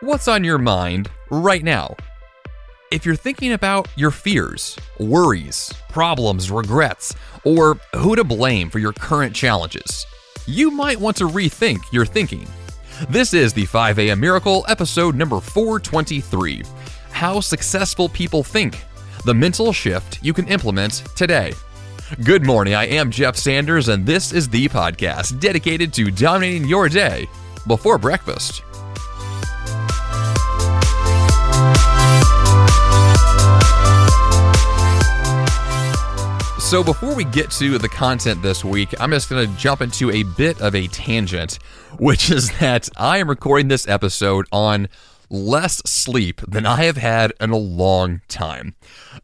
what's on your mind right now? If you're thinking about your fears, worries, problems, regrets, or who to blame for your current challenges, you might want to rethink your thinking. This is the 5 a.m. Miracle, episode number 423 How Successful People Think, the mental shift you can implement today. Good morning, I am Jeff Sanders, and this is the podcast dedicated to dominating your day before breakfast. So, before we get to the content this week, I'm just going to jump into a bit of a tangent, which is that I am recording this episode on less sleep than I have had in a long time.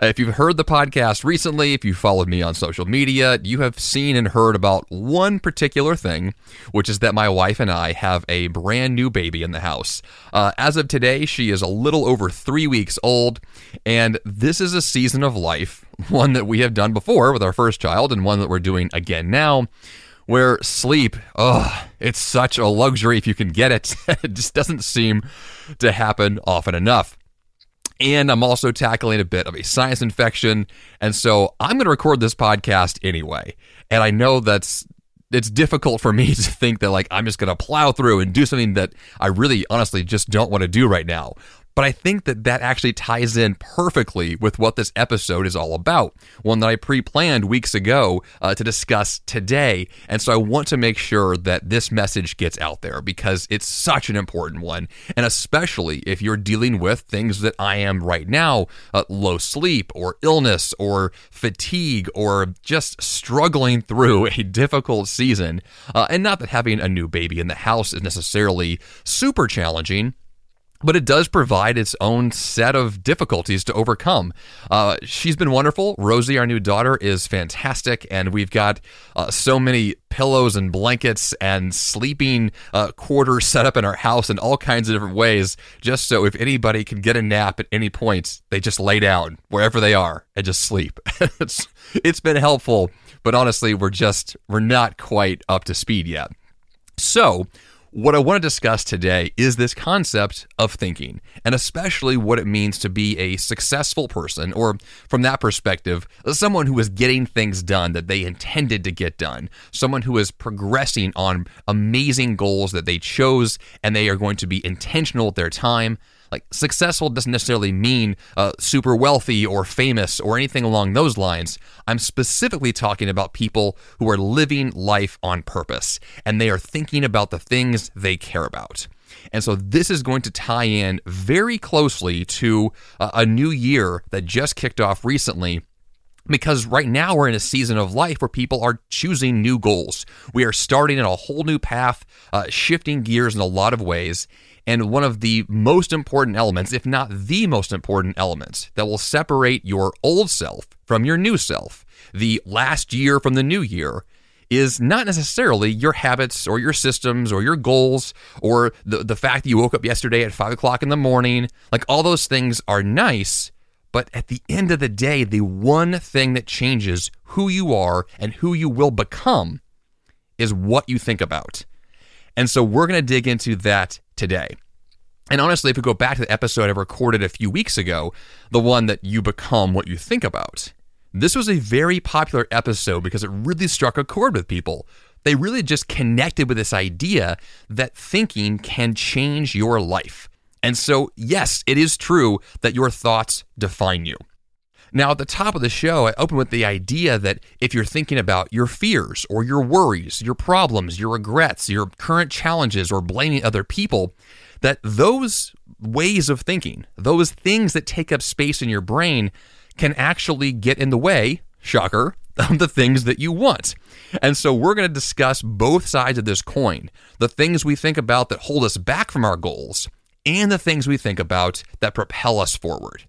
If you've heard the podcast recently, if you followed me on social media, you have seen and heard about one particular thing, which is that my wife and I have a brand new baby in the house. Uh, as of today, she is a little over three weeks old, and this is a season of life, one that we have done before with our first child, and one that we're doing again now where sleep, oh, it's such a luxury if you can get it. it just doesn't seem to happen often enough. And I'm also tackling a bit of a sinus infection. And so I'm going to record this podcast anyway. And I know that's it's difficult for me to think that like I'm just going to plow through and do something that I really honestly just don't want to do right now. But I think that that actually ties in perfectly with what this episode is all about, one that I pre planned weeks ago uh, to discuss today. And so I want to make sure that this message gets out there because it's such an important one. And especially if you're dealing with things that I am right now uh, low sleep or illness or fatigue or just struggling through a difficult season. Uh, and not that having a new baby in the house is necessarily super challenging but it does provide its own set of difficulties to overcome. Uh, she's been wonderful. Rosie, our new daughter, is fantastic, and we've got uh, so many pillows and blankets and sleeping uh, quarters set up in our house in all kinds of different ways, just so if anybody can get a nap at any point, they just lay down wherever they are and just sleep. it's, it's been helpful, but honestly, we're just we're not quite up to speed yet. So what I want to discuss today is this concept of thinking, and especially what it means to be a successful person, or from that perspective, someone who is getting things done that they intended to get done, someone who is progressing on amazing goals that they chose, and they are going to be intentional with their time, like successful doesn't necessarily mean uh, super wealthy or famous or anything along those lines. I'm specifically talking about people who are living life on purpose and they are thinking about the things they care about. And so this is going to tie in very closely to uh, a new year that just kicked off recently because right now we're in a season of life where people are choosing new goals. We are starting in a whole new path, uh, shifting gears in a lot of ways. And one of the most important elements, if not the most important elements, that will separate your old self from your new self, the last year from the new year, is not necessarily your habits or your systems or your goals or the, the fact that you woke up yesterday at five o'clock in the morning. Like all those things are nice, but at the end of the day, the one thing that changes who you are and who you will become is what you think about. And so we're going to dig into that today. And honestly, if we go back to the episode I recorded a few weeks ago, the one that you become what you think about, this was a very popular episode because it really struck a chord with people. They really just connected with this idea that thinking can change your life. And so, yes, it is true that your thoughts define you. Now, at the top of the show, I open with the idea that if you're thinking about your fears or your worries, your problems, your regrets, your current challenges, or blaming other people, that those ways of thinking, those things that take up space in your brain, can actually get in the way, shocker, of the things that you want. And so we're going to discuss both sides of this coin the things we think about that hold us back from our goals, and the things we think about that propel us forward.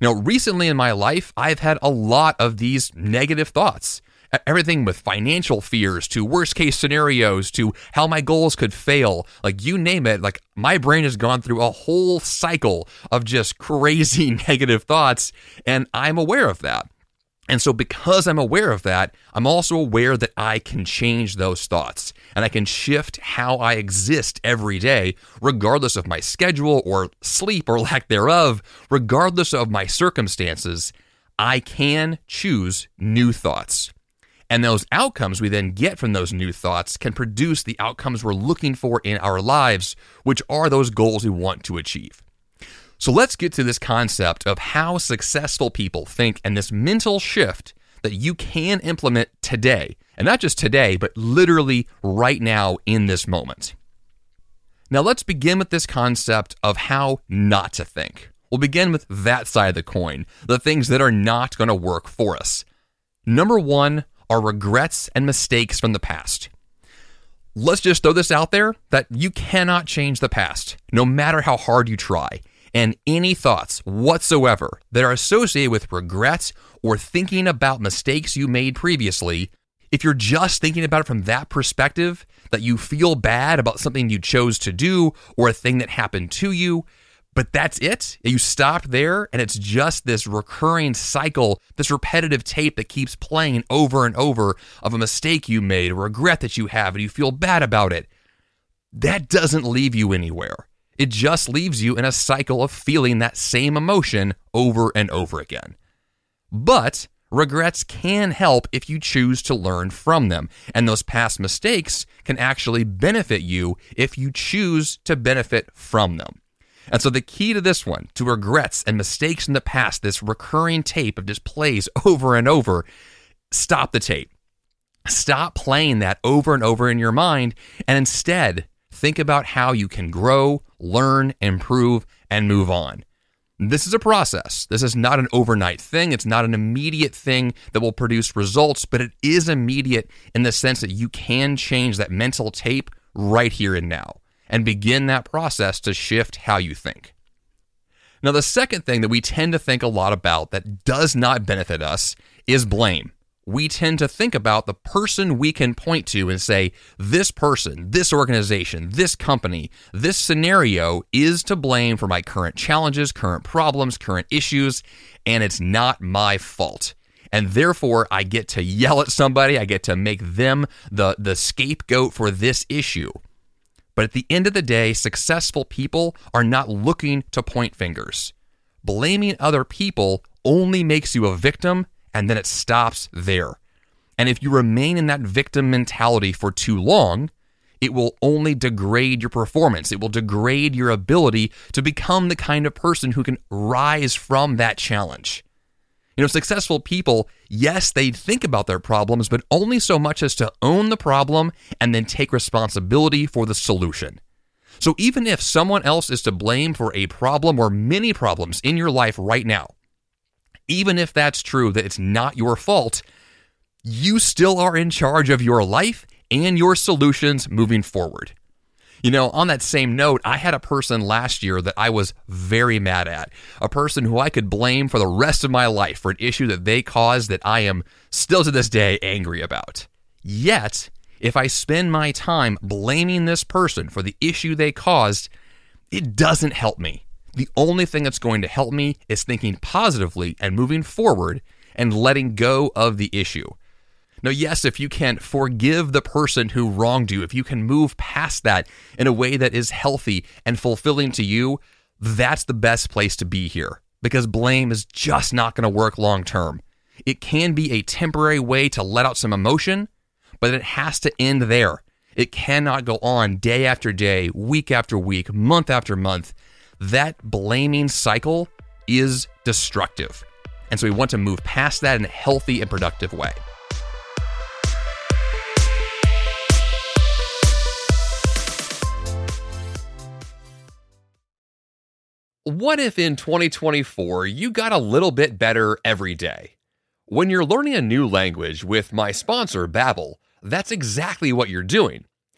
You know, recently in my life, I've had a lot of these negative thoughts. Everything with financial fears to worst case scenarios to how my goals could fail. Like, you name it. Like, my brain has gone through a whole cycle of just crazy negative thoughts, and I'm aware of that. And so, because I'm aware of that, I'm also aware that I can change those thoughts and I can shift how I exist every day, regardless of my schedule or sleep or lack thereof, regardless of my circumstances. I can choose new thoughts. And those outcomes we then get from those new thoughts can produce the outcomes we're looking for in our lives, which are those goals we want to achieve. So let's get to this concept of how successful people think and this mental shift that you can implement today. And not just today, but literally right now in this moment. Now, let's begin with this concept of how not to think. We'll begin with that side of the coin, the things that are not going to work for us. Number one are regrets and mistakes from the past. Let's just throw this out there that you cannot change the past, no matter how hard you try and any thoughts whatsoever that are associated with regrets or thinking about mistakes you made previously, if you're just thinking about it from that perspective, that you feel bad about something you chose to do or a thing that happened to you, but that's it. You stopped there, and it's just this recurring cycle, this repetitive tape that keeps playing over and over of a mistake you made, a regret that you have, and you feel bad about it. That doesn't leave you anywhere. It just leaves you in a cycle of feeling that same emotion over and over again. But regrets can help if you choose to learn from them, and those past mistakes can actually benefit you if you choose to benefit from them. And so, the key to this one, to regrets and mistakes in the past, this recurring tape of just plays over and over, stop the tape. Stop playing that over and over in your mind, and instead Think about how you can grow, learn, improve, and move on. This is a process. This is not an overnight thing. It's not an immediate thing that will produce results, but it is immediate in the sense that you can change that mental tape right here and now and begin that process to shift how you think. Now, the second thing that we tend to think a lot about that does not benefit us is blame we tend to think about the person we can point to and say, this person, this organization, this company, this scenario is to blame for my current challenges, current problems, current issues, and it's not my fault. And therefore, I get to yell at somebody, I get to make them the, the scapegoat for this issue. But at the end of the day, successful people are not looking to point fingers. Blaming other people only makes you a victim and then it stops there. And if you remain in that victim mentality for too long, it will only degrade your performance. It will degrade your ability to become the kind of person who can rise from that challenge. You know, successful people, yes, they think about their problems, but only so much as to own the problem and then take responsibility for the solution. So even if someone else is to blame for a problem or many problems in your life right now, even if that's true, that it's not your fault, you still are in charge of your life and your solutions moving forward. You know, on that same note, I had a person last year that I was very mad at, a person who I could blame for the rest of my life for an issue that they caused that I am still to this day angry about. Yet, if I spend my time blaming this person for the issue they caused, it doesn't help me. The only thing that's going to help me is thinking positively and moving forward and letting go of the issue. Now, yes, if you can forgive the person who wronged you, if you can move past that in a way that is healthy and fulfilling to you, that's the best place to be here because blame is just not going to work long term. It can be a temporary way to let out some emotion, but it has to end there. It cannot go on day after day, week after week, month after month that blaming cycle is destructive. And so we want to move past that in a healthy and productive way. What if in 2024 you got a little bit better every day? When you're learning a new language with my sponsor, Babbel, that's exactly what you're doing.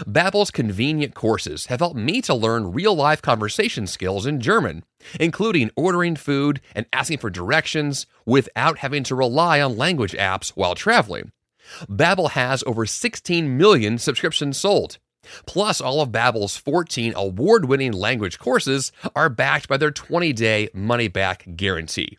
Babbel's convenient courses have helped me to learn real-life conversation skills in German, including ordering food and asking for directions without having to rely on language apps while traveling. Babbel has over 16 million subscriptions sold. Plus, all of Babbel's 14 award-winning language courses are backed by their 20-day money-back guarantee.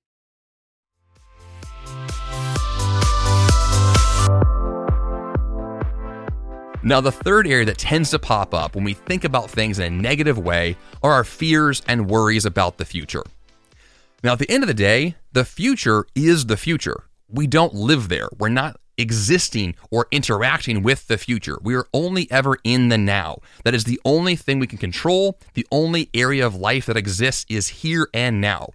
Now, the third area that tends to pop up when we think about things in a negative way are our fears and worries about the future. Now, at the end of the day, the future is the future. We don't live there. We're not existing or interacting with the future. We are only ever in the now. That is the only thing we can control. The only area of life that exists is here and now.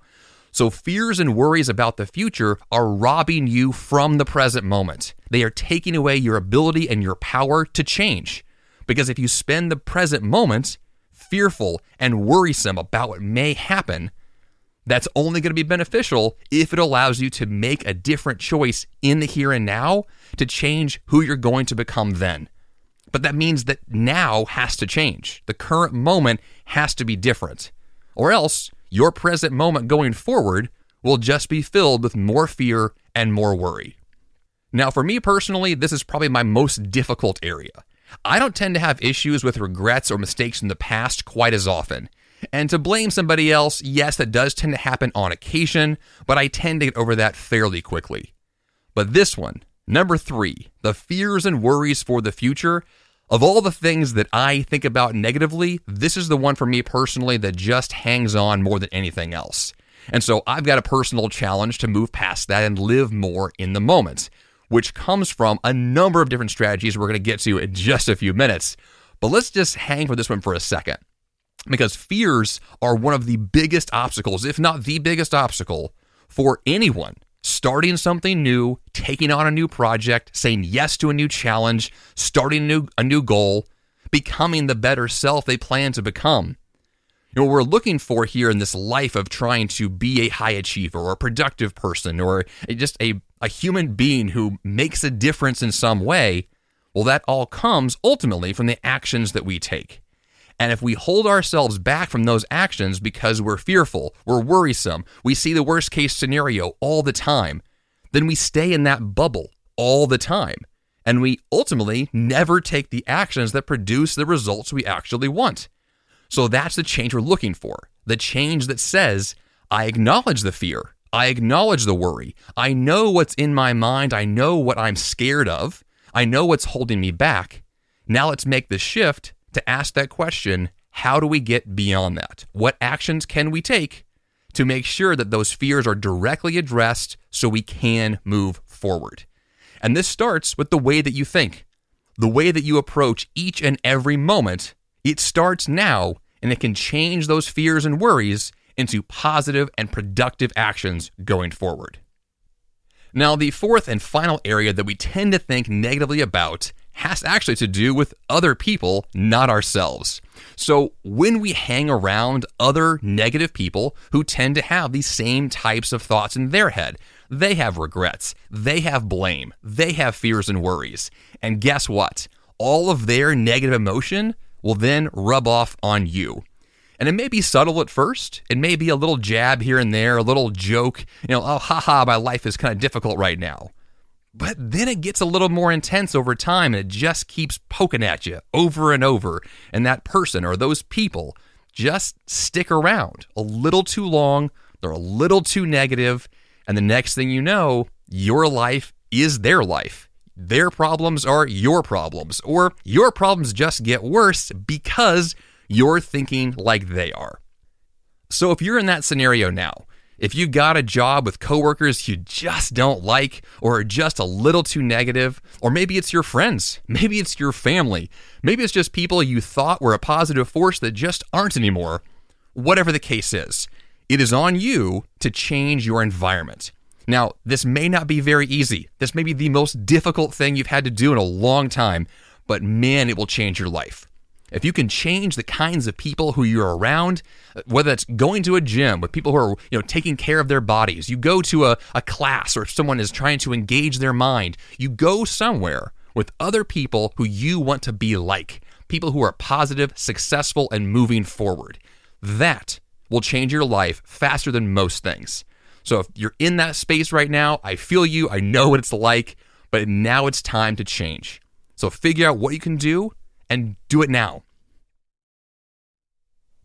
So, fears and worries about the future are robbing you from the present moment. They are taking away your ability and your power to change. Because if you spend the present moment fearful and worrisome about what may happen, that's only going to be beneficial if it allows you to make a different choice in the here and now to change who you're going to become then. But that means that now has to change. The current moment has to be different. Or else your present moment going forward will just be filled with more fear and more worry. Now, for me personally, this is probably my most difficult area. I don't tend to have issues with regrets or mistakes in the past quite as often. And to blame somebody else, yes, that does tend to happen on occasion, but I tend to get over that fairly quickly. But this one, number three, the fears and worries for the future, of all the things that I think about negatively, this is the one for me personally that just hangs on more than anything else. And so I've got a personal challenge to move past that and live more in the moment, which comes from a number of different strategies we're going to get to in just a few minutes. But let's just hang for this one for a second. Because fears are one of the biggest obstacles, if not the biggest obstacle, for anyone starting something new, taking on a new project, saying yes to a new challenge, starting a new, a new goal, becoming the better self they plan to become. You know, what we're looking for here in this life of trying to be a high achiever or a productive person or just a, a human being who makes a difference in some way, well, that all comes ultimately from the actions that we take. And if we hold ourselves back from those actions because we're fearful, we're worrisome, we see the worst case scenario all the time, then we stay in that bubble all the time. And we ultimately never take the actions that produce the results we actually want. So that's the change we're looking for. The change that says, I acknowledge the fear. I acknowledge the worry. I know what's in my mind. I know what I'm scared of. I know what's holding me back. Now let's make the shift to ask that question how do we get beyond that? What actions can we take to make sure that those fears are directly addressed so we can move forward? And this starts with the way that you think, the way that you approach each and every moment. It starts now, and it can change those fears and worries into positive and productive actions going forward. Now, the fourth and final area that we tend to think negatively about has actually to do with other people, not ourselves. So when we hang around other negative people who tend to have these same types of thoughts in their head, they have regrets, they have blame, they have fears and worries. And guess what? All of their negative emotion will then rub off on you. And it may be subtle at first. It may be a little jab here and there, a little joke, you know, oh, haha, my life is kind of difficult right now. But then it gets a little more intense over time and it just keeps poking at you over and over. And that person or those people just stick around a little too long. They're a little too negative, And the next thing you know, your life is their life. Their problems are your problems, or your problems just get worse because you're thinking like they are. So if you're in that scenario now, if you got a job with coworkers you just don't like or are just a little too negative, or maybe it's your friends, maybe it's your family, maybe it's just people you thought were a positive force that just aren't anymore, whatever the case is, It is on you to change your environment. Now, this may not be very easy. This may be the most difficult thing you've had to do in a long time, but man, it will change your life. If you can change the kinds of people who you're around, uh, whether that's going to a gym with people who are, you know, taking care of their bodies, you go to a, a class or someone is trying to engage their mind, you go somewhere with other people who you want to be like, people who are positive, successful, and moving forward. That will change your life faster than most things. So if you're in that space right now, I feel you, I know what it's like, but now it's time to change. So figure out what you can do and do it now.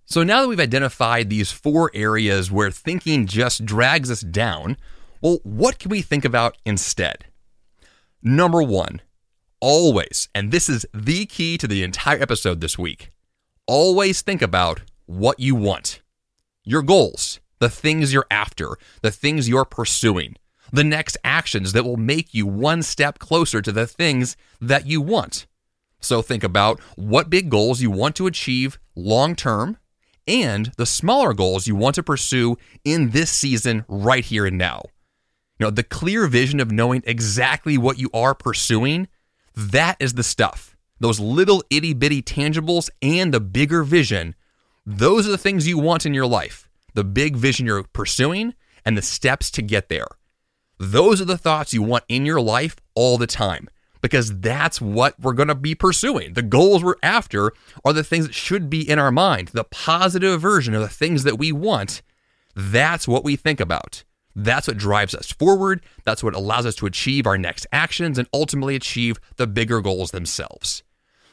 So now that we've identified these four areas where thinking just drags us down, well, what can we think about instead? Number one, always, and this is the key to the entire episode this week, always think about what you want. Your goals, the things you're after, the things you're pursuing, the next actions that will make you one step closer to the things that you want. So think about what big goals you want to achieve long term and the smaller goals you want to pursue in this season right here and now. You know, the clear vision of knowing exactly what you are pursuing, that is the stuff. Those little itty bitty tangibles and the bigger vision, those are the things you want in your life. The big vision you're pursuing and the steps to get there. Those are the thoughts you want in your life all the time because that's what we're going to be pursuing. The goals we're after are the things that should be in our mind, the positive version of the things that we want. That's what we think about. That's what drives us forward. That's what allows us to achieve our next actions and ultimately achieve the bigger goals themselves.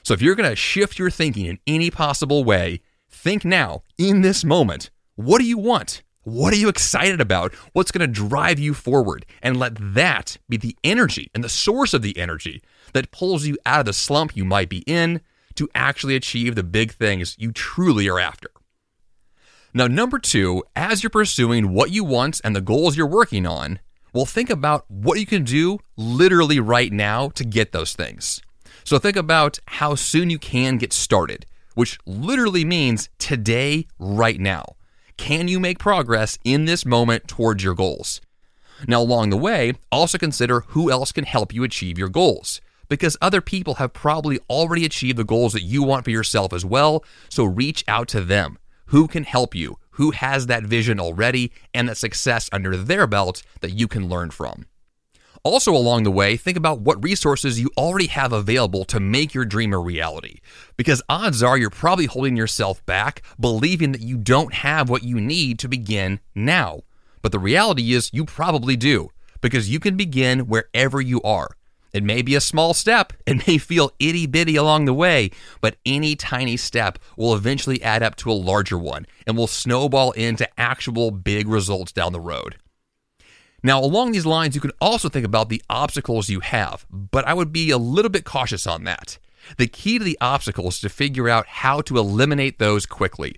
So, if you're going to shift your thinking in any possible way, think now, in this moment, what do you want? What are you excited about? What's going to drive you forward? And let that be the energy and the source of the energy that pulls you out of the slump you might be in to actually achieve the big things you truly are after. Now, number two, as you're pursuing what you want and the goals you're working on, well, think about what you can do literally right now to get those things. So, think about how soon you can get started, which literally means today, right now. Can you make progress in this moment towards your goals? Now, along the way, also consider who else can help you achieve your goals. Because other people have probably already achieved the goals that you want for yourself as well, so reach out to them. Who can help you? Who has that vision already and that success under their belt that you can learn from? Also, along the way, think about what resources you already have available to make your dream a reality. Because odds are you're probably holding yourself back, believing that you don't have what you need to begin now. But the reality is, you probably do, because you can begin wherever you are. It may be a small step, it may feel itty bitty along the way, but any tiny step will eventually add up to a larger one and will snowball into actual big results down the road. Now, along these lines, you can also think about the obstacles you have, but I would be a little bit cautious on that. The key to the obstacles is to figure out how to eliminate those quickly.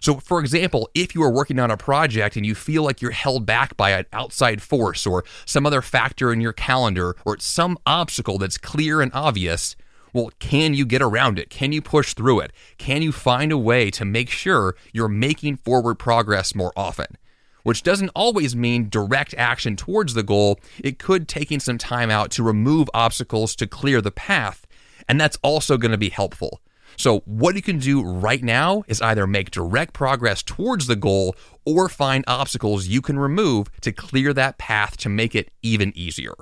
So, for example, if you are working on a project and you feel like you're held back by an outside force or some other factor in your calendar or some obstacle that's clear and obvious, well, can you get around it? Can you push through it? Can you find a way to make sure you're making forward progress more often? Which doesn't always mean direct action towards the goal. It could taking some time out to remove obstacles to clear the path, and that's also going to be helpful. So, what you can do right now is either make direct progress towards the goal or find obstacles you can remove to clear that path to make it even easier.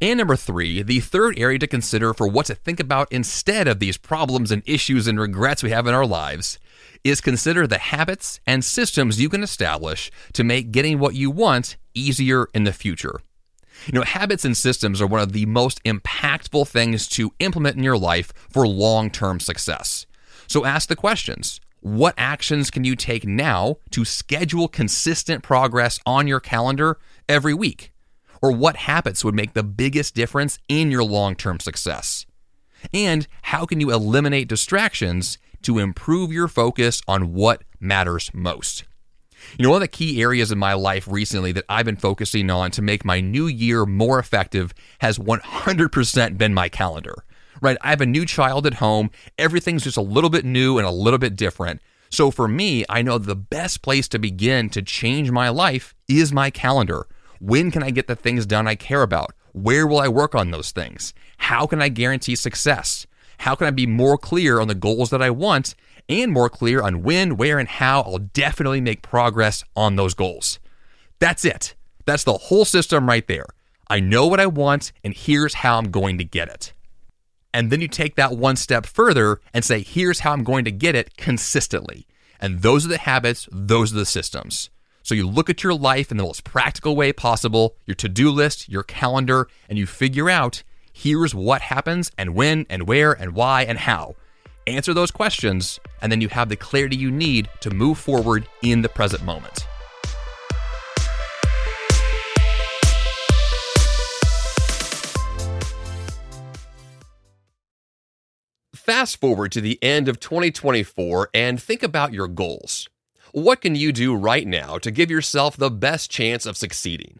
And number three, the third area to consider for what to think about instead of these problems and issues and regrets we have in our lives is consider the habits and systems you can establish to make getting what you want easier in the future. You know, habits and systems are one of the most impactful things to implement in your life for long term success. So ask the questions What actions can you take now to schedule consistent progress on your calendar every week? Or what habits would make the biggest difference in your long term success? And how can you eliminate distractions to improve your focus on what matters most. You know, one of the key areas in my life recently that I've been focusing on to make my new year more effective has 100% been my calendar. Right? I have a new child at home. Everything's just a little bit new and a little bit different. So for me, I know the best place to begin to change my life is my calendar. When can I get the things done I care about? Where will I work on those things? How can I guarantee success? How can I be more clear on the goals that I want and more clear on when, where, and how I'll definitely make progress on those goals? That's it. That's the whole system right there. I know what I want, and here's how I'm going to get it. And then you take that one step further and say, here's how I'm going to get it consistently. And those are the habits, those are the systems. So you look at your life in the most practical way possible, your to do list, your calendar, and you figure out here's what happens and when and where and why and how. Answer those questions, and then you have the clarity you need to move forward in the present moment. Fast forward to the end of 2024 and think about your goals. What can you do right now to give yourself the best chance of succeeding?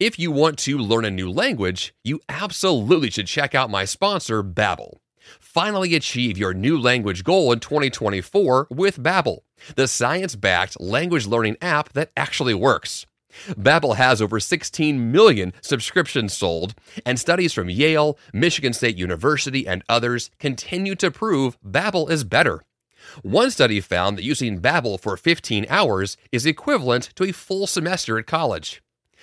If you want to learn a new language, you absolutely should check out my sponsor, Babbel. Finally achieve your new language goal in 2024 with Babbel, the science-backed language learning app that actually works. Babbel has over 16 million subscriptions sold, and studies from Yale, Michigan State University, and others continue to prove Babbel is better. One study found that using Babbel for 15 hours is equivalent to a full semester at college.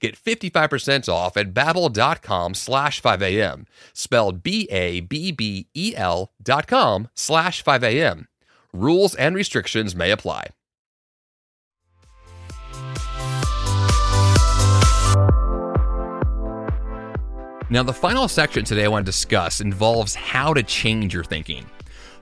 Get 55% off at babbel.com slash 5am, spelled B-A-B-B-E-L dot com slash 5am. Rules and restrictions may apply. Now, the final section today I want to discuss involves how to change your thinking.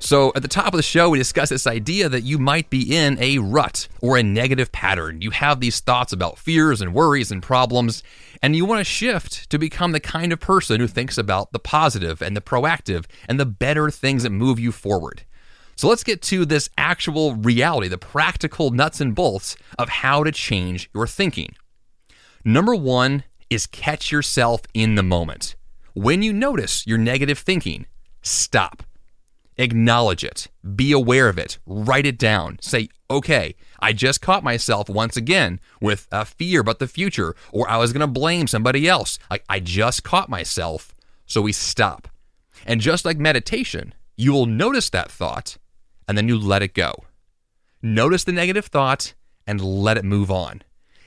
So, at the top of the show, we discussed this idea that you might be in a rut or a negative pattern. You have these thoughts about fears and worries and problems, and you want to shift to become the kind of person who thinks about the positive and the proactive and the better things that move you forward. So, let's get to this actual reality, the practical nuts and bolts of how to change your thinking. Number one is catch yourself in the moment. When you notice your negative thinking, stop. Acknowledge it. Be aware of it. Write it down. Say, okay, I just caught myself once again with a fear about the future, or I was going to blame somebody else. I, I just caught myself. So we stop. And just like meditation, you will notice that thought and then you let it go. Notice the negative thought and let it move on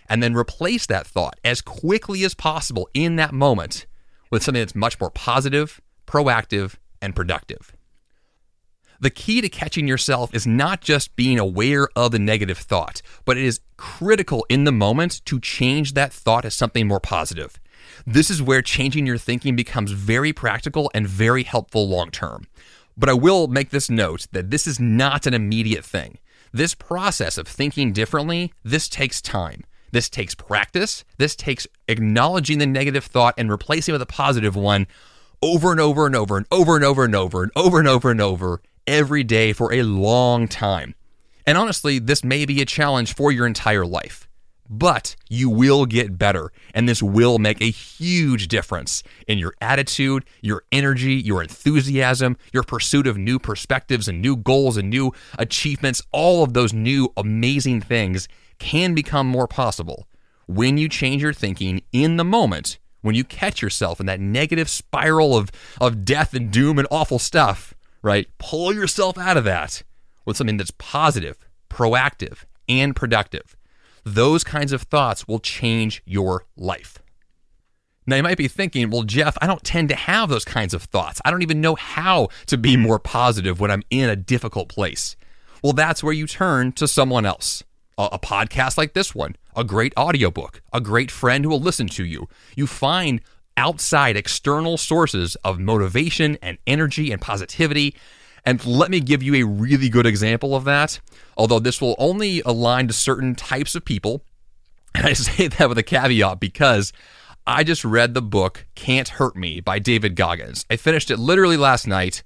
and then replace that thought as quickly as possible in that moment with something that's much more positive, proactive, and productive. The key to catching yourself is not just being aware of the negative thought, but it is critical in the moment to change that thought as something more positive. This is where changing your thinking becomes very practical and very helpful long term. But I will make this note that this is not an immediate thing. This process of thinking differently, this takes time. This takes practice. This takes acknowledging the negative thought and replacing it with a positive one over and over and over and over and over and over and over and over and over every day for a long time. And honestly, this may be a challenge for your entire life. But you will get better, and this will make a huge difference in your attitude, your energy, your enthusiasm, your pursuit of new perspectives and new goals and new achievements. All of those new amazing things can become more possible when you change your thinking in the moment, when you catch yourself in that negative spiral of, of death and doom and awful stuff, right? Pull yourself out of that with something that's positive, proactive, and productive. Those kinds of thoughts will change your life. Now, you might be thinking, well, Jeff, I don't tend to have those kinds of thoughts. I don't even know how to be more positive when I'm in a difficult place. Well, that's where you turn to someone else a, a podcast like this one, a great audiobook, a great friend who will listen to you. You find outside external sources of motivation and energy and positivity. And let me give you a really good example of that. Although this will only align to certain types of people. And I say that with a caveat because I just read the book Can't Hurt Me by David Goggins. I finished it literally last night,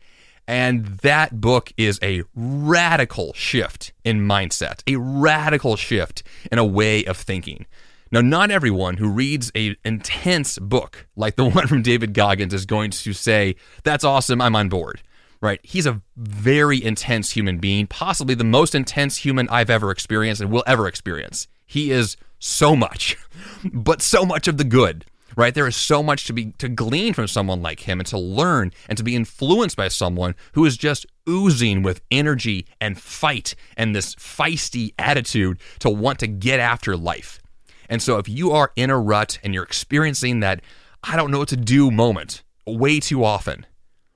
and that book is a radical shift in mindset, a radical shift in a way of thinking. Now, not everyone who reads a intense book like the one from David Goggins is going to say, "That's awesome, I'm on board." Right? He's a very intense human being, possibly the most intense human I've ever experienced and will ever experience. He is so much, but so much of the good. Right? There is so much to be to glean from someone like him and to learn and to be influenced by someone who is just oozing with energy and fight and this feisty attitude to want to get after life. And so if you are in a rut and you're experiencing that I don't know what to do moment way too often,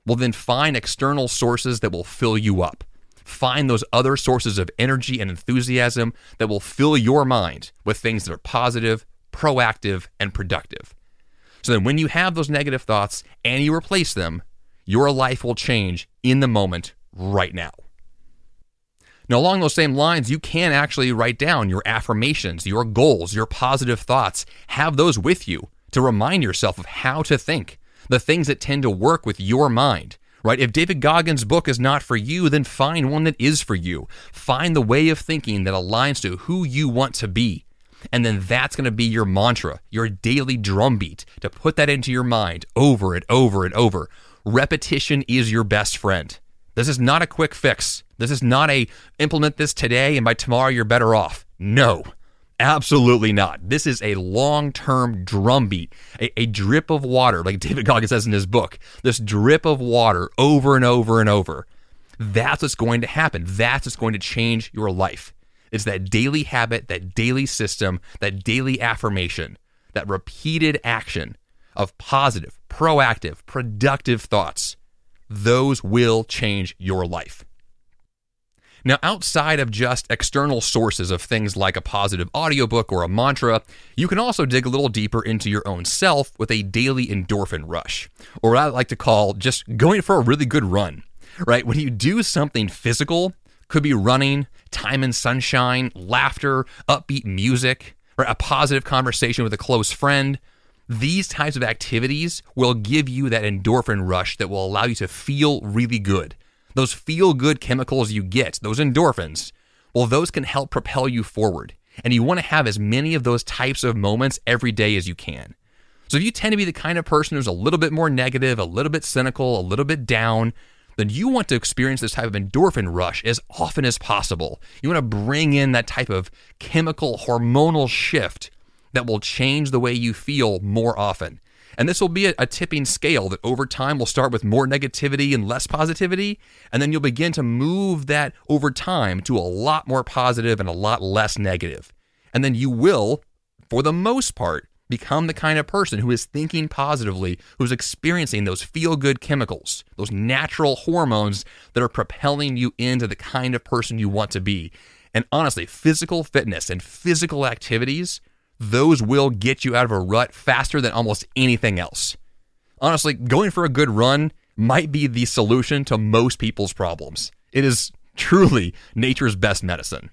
well, then find external sources that will fill you up. Find those other sources of energy and enthusiasm that will fill your mind with things that are positive, proactive, and productive. So then, when you have those negative thoughts and you replace them, your life will change in the moment right now. Now, along those same lines, you can actually write down your affirmations, your goals, your positive thoughts. Have those with you to remind yourself of how to think, the things that tend to work with your mind. Right? If David Goggins' book is not for you, then find one that is for you. Find the way of thinking that aligns to who you want to be. And then that's going to be your mantra, your daily drumbeat to put that into your mind over and over and over. Repetition is your best friend. This is not a quick fix. This is not a implement this today and by tomorrow you're better off. No, absolutely not. This is a long term drumbeat, a, a drip of water, like David Goggins says in his book. This drip of water over and over and over. That's what's going to happen. That's what's going to change your life. It's that daily habit, that daily system, that daily affirmation, that repeated action of positive, proactive, productive thoughts those will change your life. Now, outside of just external sources of things like a positive audiobook or a mantra, you can also dig a little deeper into your own self with a daily endorphin rush, or what I like to call just going for a really good run, right? When you do something physical, could be running, time in sunshine, laughter, upbeat music, or a positive conversation with a close friend, these types of activities will give you that endorphin rush that will allow you to feel really good. Those feel good chemicals you get, those endorphins, well, those can help propel you forward. And you want to have as many of those types of moments every day as you can. So if you tend to be the kind of person who's a little bit more negative, a little bit cynical, a little bit down, then you want to experience this type of endorphin rush as often as possible. You want to bring in that type of chemical hormonal shift that will change the way you feel more often. And this will be a, a, tipping scale that over time will start with more negativity and less positivity. And then you'll begin to move that over time to a lot more positive and a lot less negative. And then you will, for the most part, become the kind of person who is thinking positively, who's experiencing those feel good chemicals, those natural hormones that are propelling you into the kind of person you want to be. And honestly, physical fitness and physical activities those will get you out of a rut faster than almost anything else. Honestly, going for a good run might be the solution to most people's problems. It is truly nature's best medicine.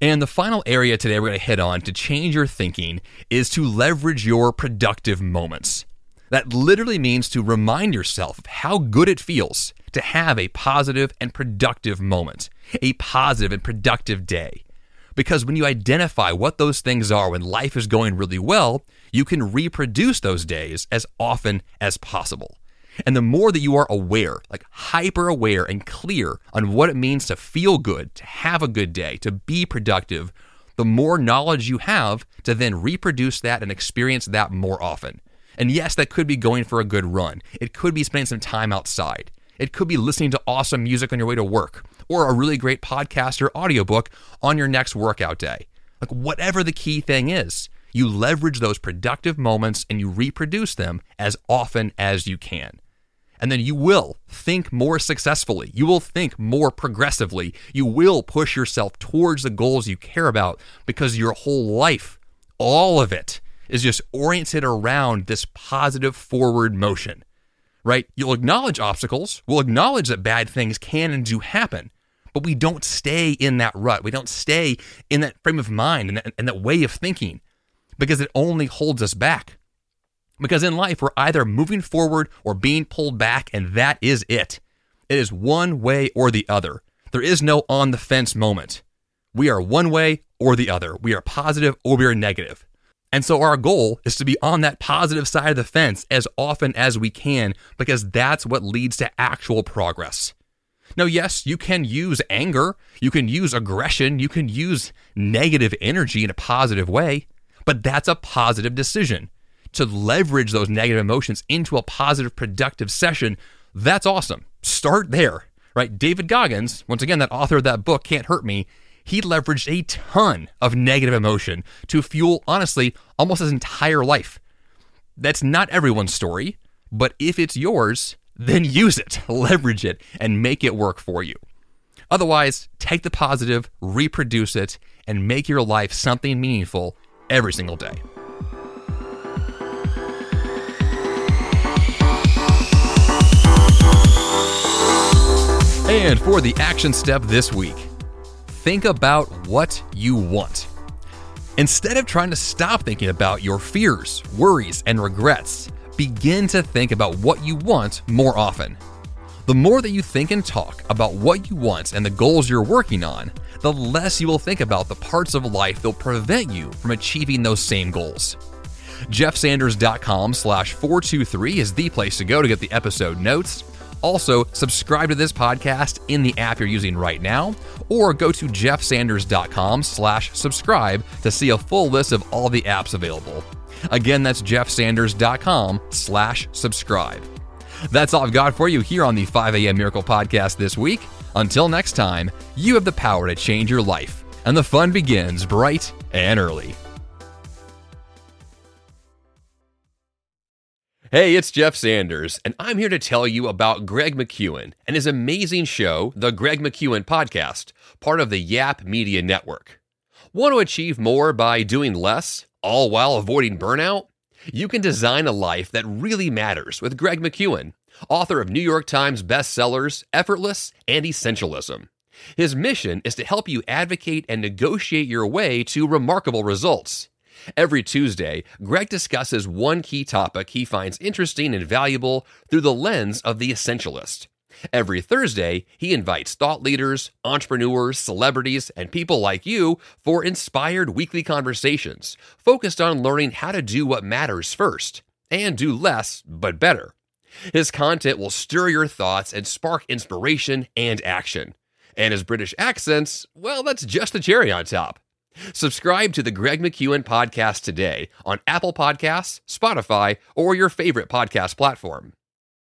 And the final area today we're going to hit on to change your thinking is to leverage your productive moments. That literally means to remind yourself of how good it feels to have a positive and productive moment, a positive and productive day. Because when you identify what those things are when life is going really well, you can reproduce those days as often as possible. And the more that you are aware, like hyper aware and clear on what it means to feel good, to have a good day, to be productive, the more knowledge you have to then reproduce that and experience that more often. And yes, that could be going for a good run. It could be spending some time outside. It could be listening to awesome music on your way to work or a really great podcast or audiobook on your next workout day. Like, whatever the key thing is, you leverage those productive moments and you reproduce them as often as you can. And then you will think more successfully. You will think more progressively. You will push yourself towards the goals you care about because your whole life, all of it, is just oriented around this positive forward motion right? You'll acknowledge obstacles. We'll acknowledge that bad things can and do happen, but we don't stay in that rut. We don't stay in that frame of mind and that, and that way of thinking because it only holds us back. Because in life, we're either moving forward or being pulled back, and that is it. It is one way or the other. There is no on the fence moment. We are one way or the other. We are positive or we are negative. And so our goal is to be on that positive side of the fence as often as we can because that's what leads to actual progress. Now, yes, you can use anger, you can use aggression, you can use negative energy in a positive way, but that's a positive decision. To leverage those negative emotions into a positive, productive session, that's awesome. Start there, right? David Goggins, once again, that author of that book, Can't Hurt Me, he leveraged a ton of negative emotion to fuel, honestly, almost his entire life. That's not everyone's story, but if it's yours, then use it, leverage it, and make it work for you. Otherwise, take the positive, reproduce it, and make your life something meaningful every single day. And for the action step this week, think about what you want. Instead of trying to stop thinking about your fears, worries, and regrets, begin to think about what you want more often. The more that you think and talk about what you want and the goals you're working on, the less you will think about the parts of life that'll prevent you from achieving those same goals. JeffSanders.com slash 423 is the place to go to get the episode notes. Also, subscribe to this podcast in the app you're using right now, or go to jeffsanders.com slash subscribe to see a full list of all the apps available. Again, that's jeffsanders.com slash subscribe. That's all I've got for you here on the 5 a.m. Miracle Podcast this week. Until next time, you have the power to change your life, and the fun begins bright and early. Hey, it's Jeff Sanders, and I'm here to tell you about Greg McKeown and his amazing show, The Greg McKeown Podcast, part of the Yap Media Network. Want to achieve more by doing less, all while avoiding burnout? You can design a life that really matters with Greg McKeown, author of New York Times bestsellers Effortless and Essentialism. His mission is to help you advocate and negotiate your way to remarkable results. Every Tuesday, Greg discusses one key topic he finds interesting and valuable through the lens of the essentialist. Every Thursday, he invites thought leaders, entrepreneurs, celebrities, and people like you for inspired weekly conversations focused on learning how to do what matters first and do less but better. His content will stir your thoughts and spark inspiration and action. And his British accents, well, that's just the cherry on top. Subscribe to the Greg McKeown podcast today on Apple Podcasts, Spotify, or your favorite podcast platform.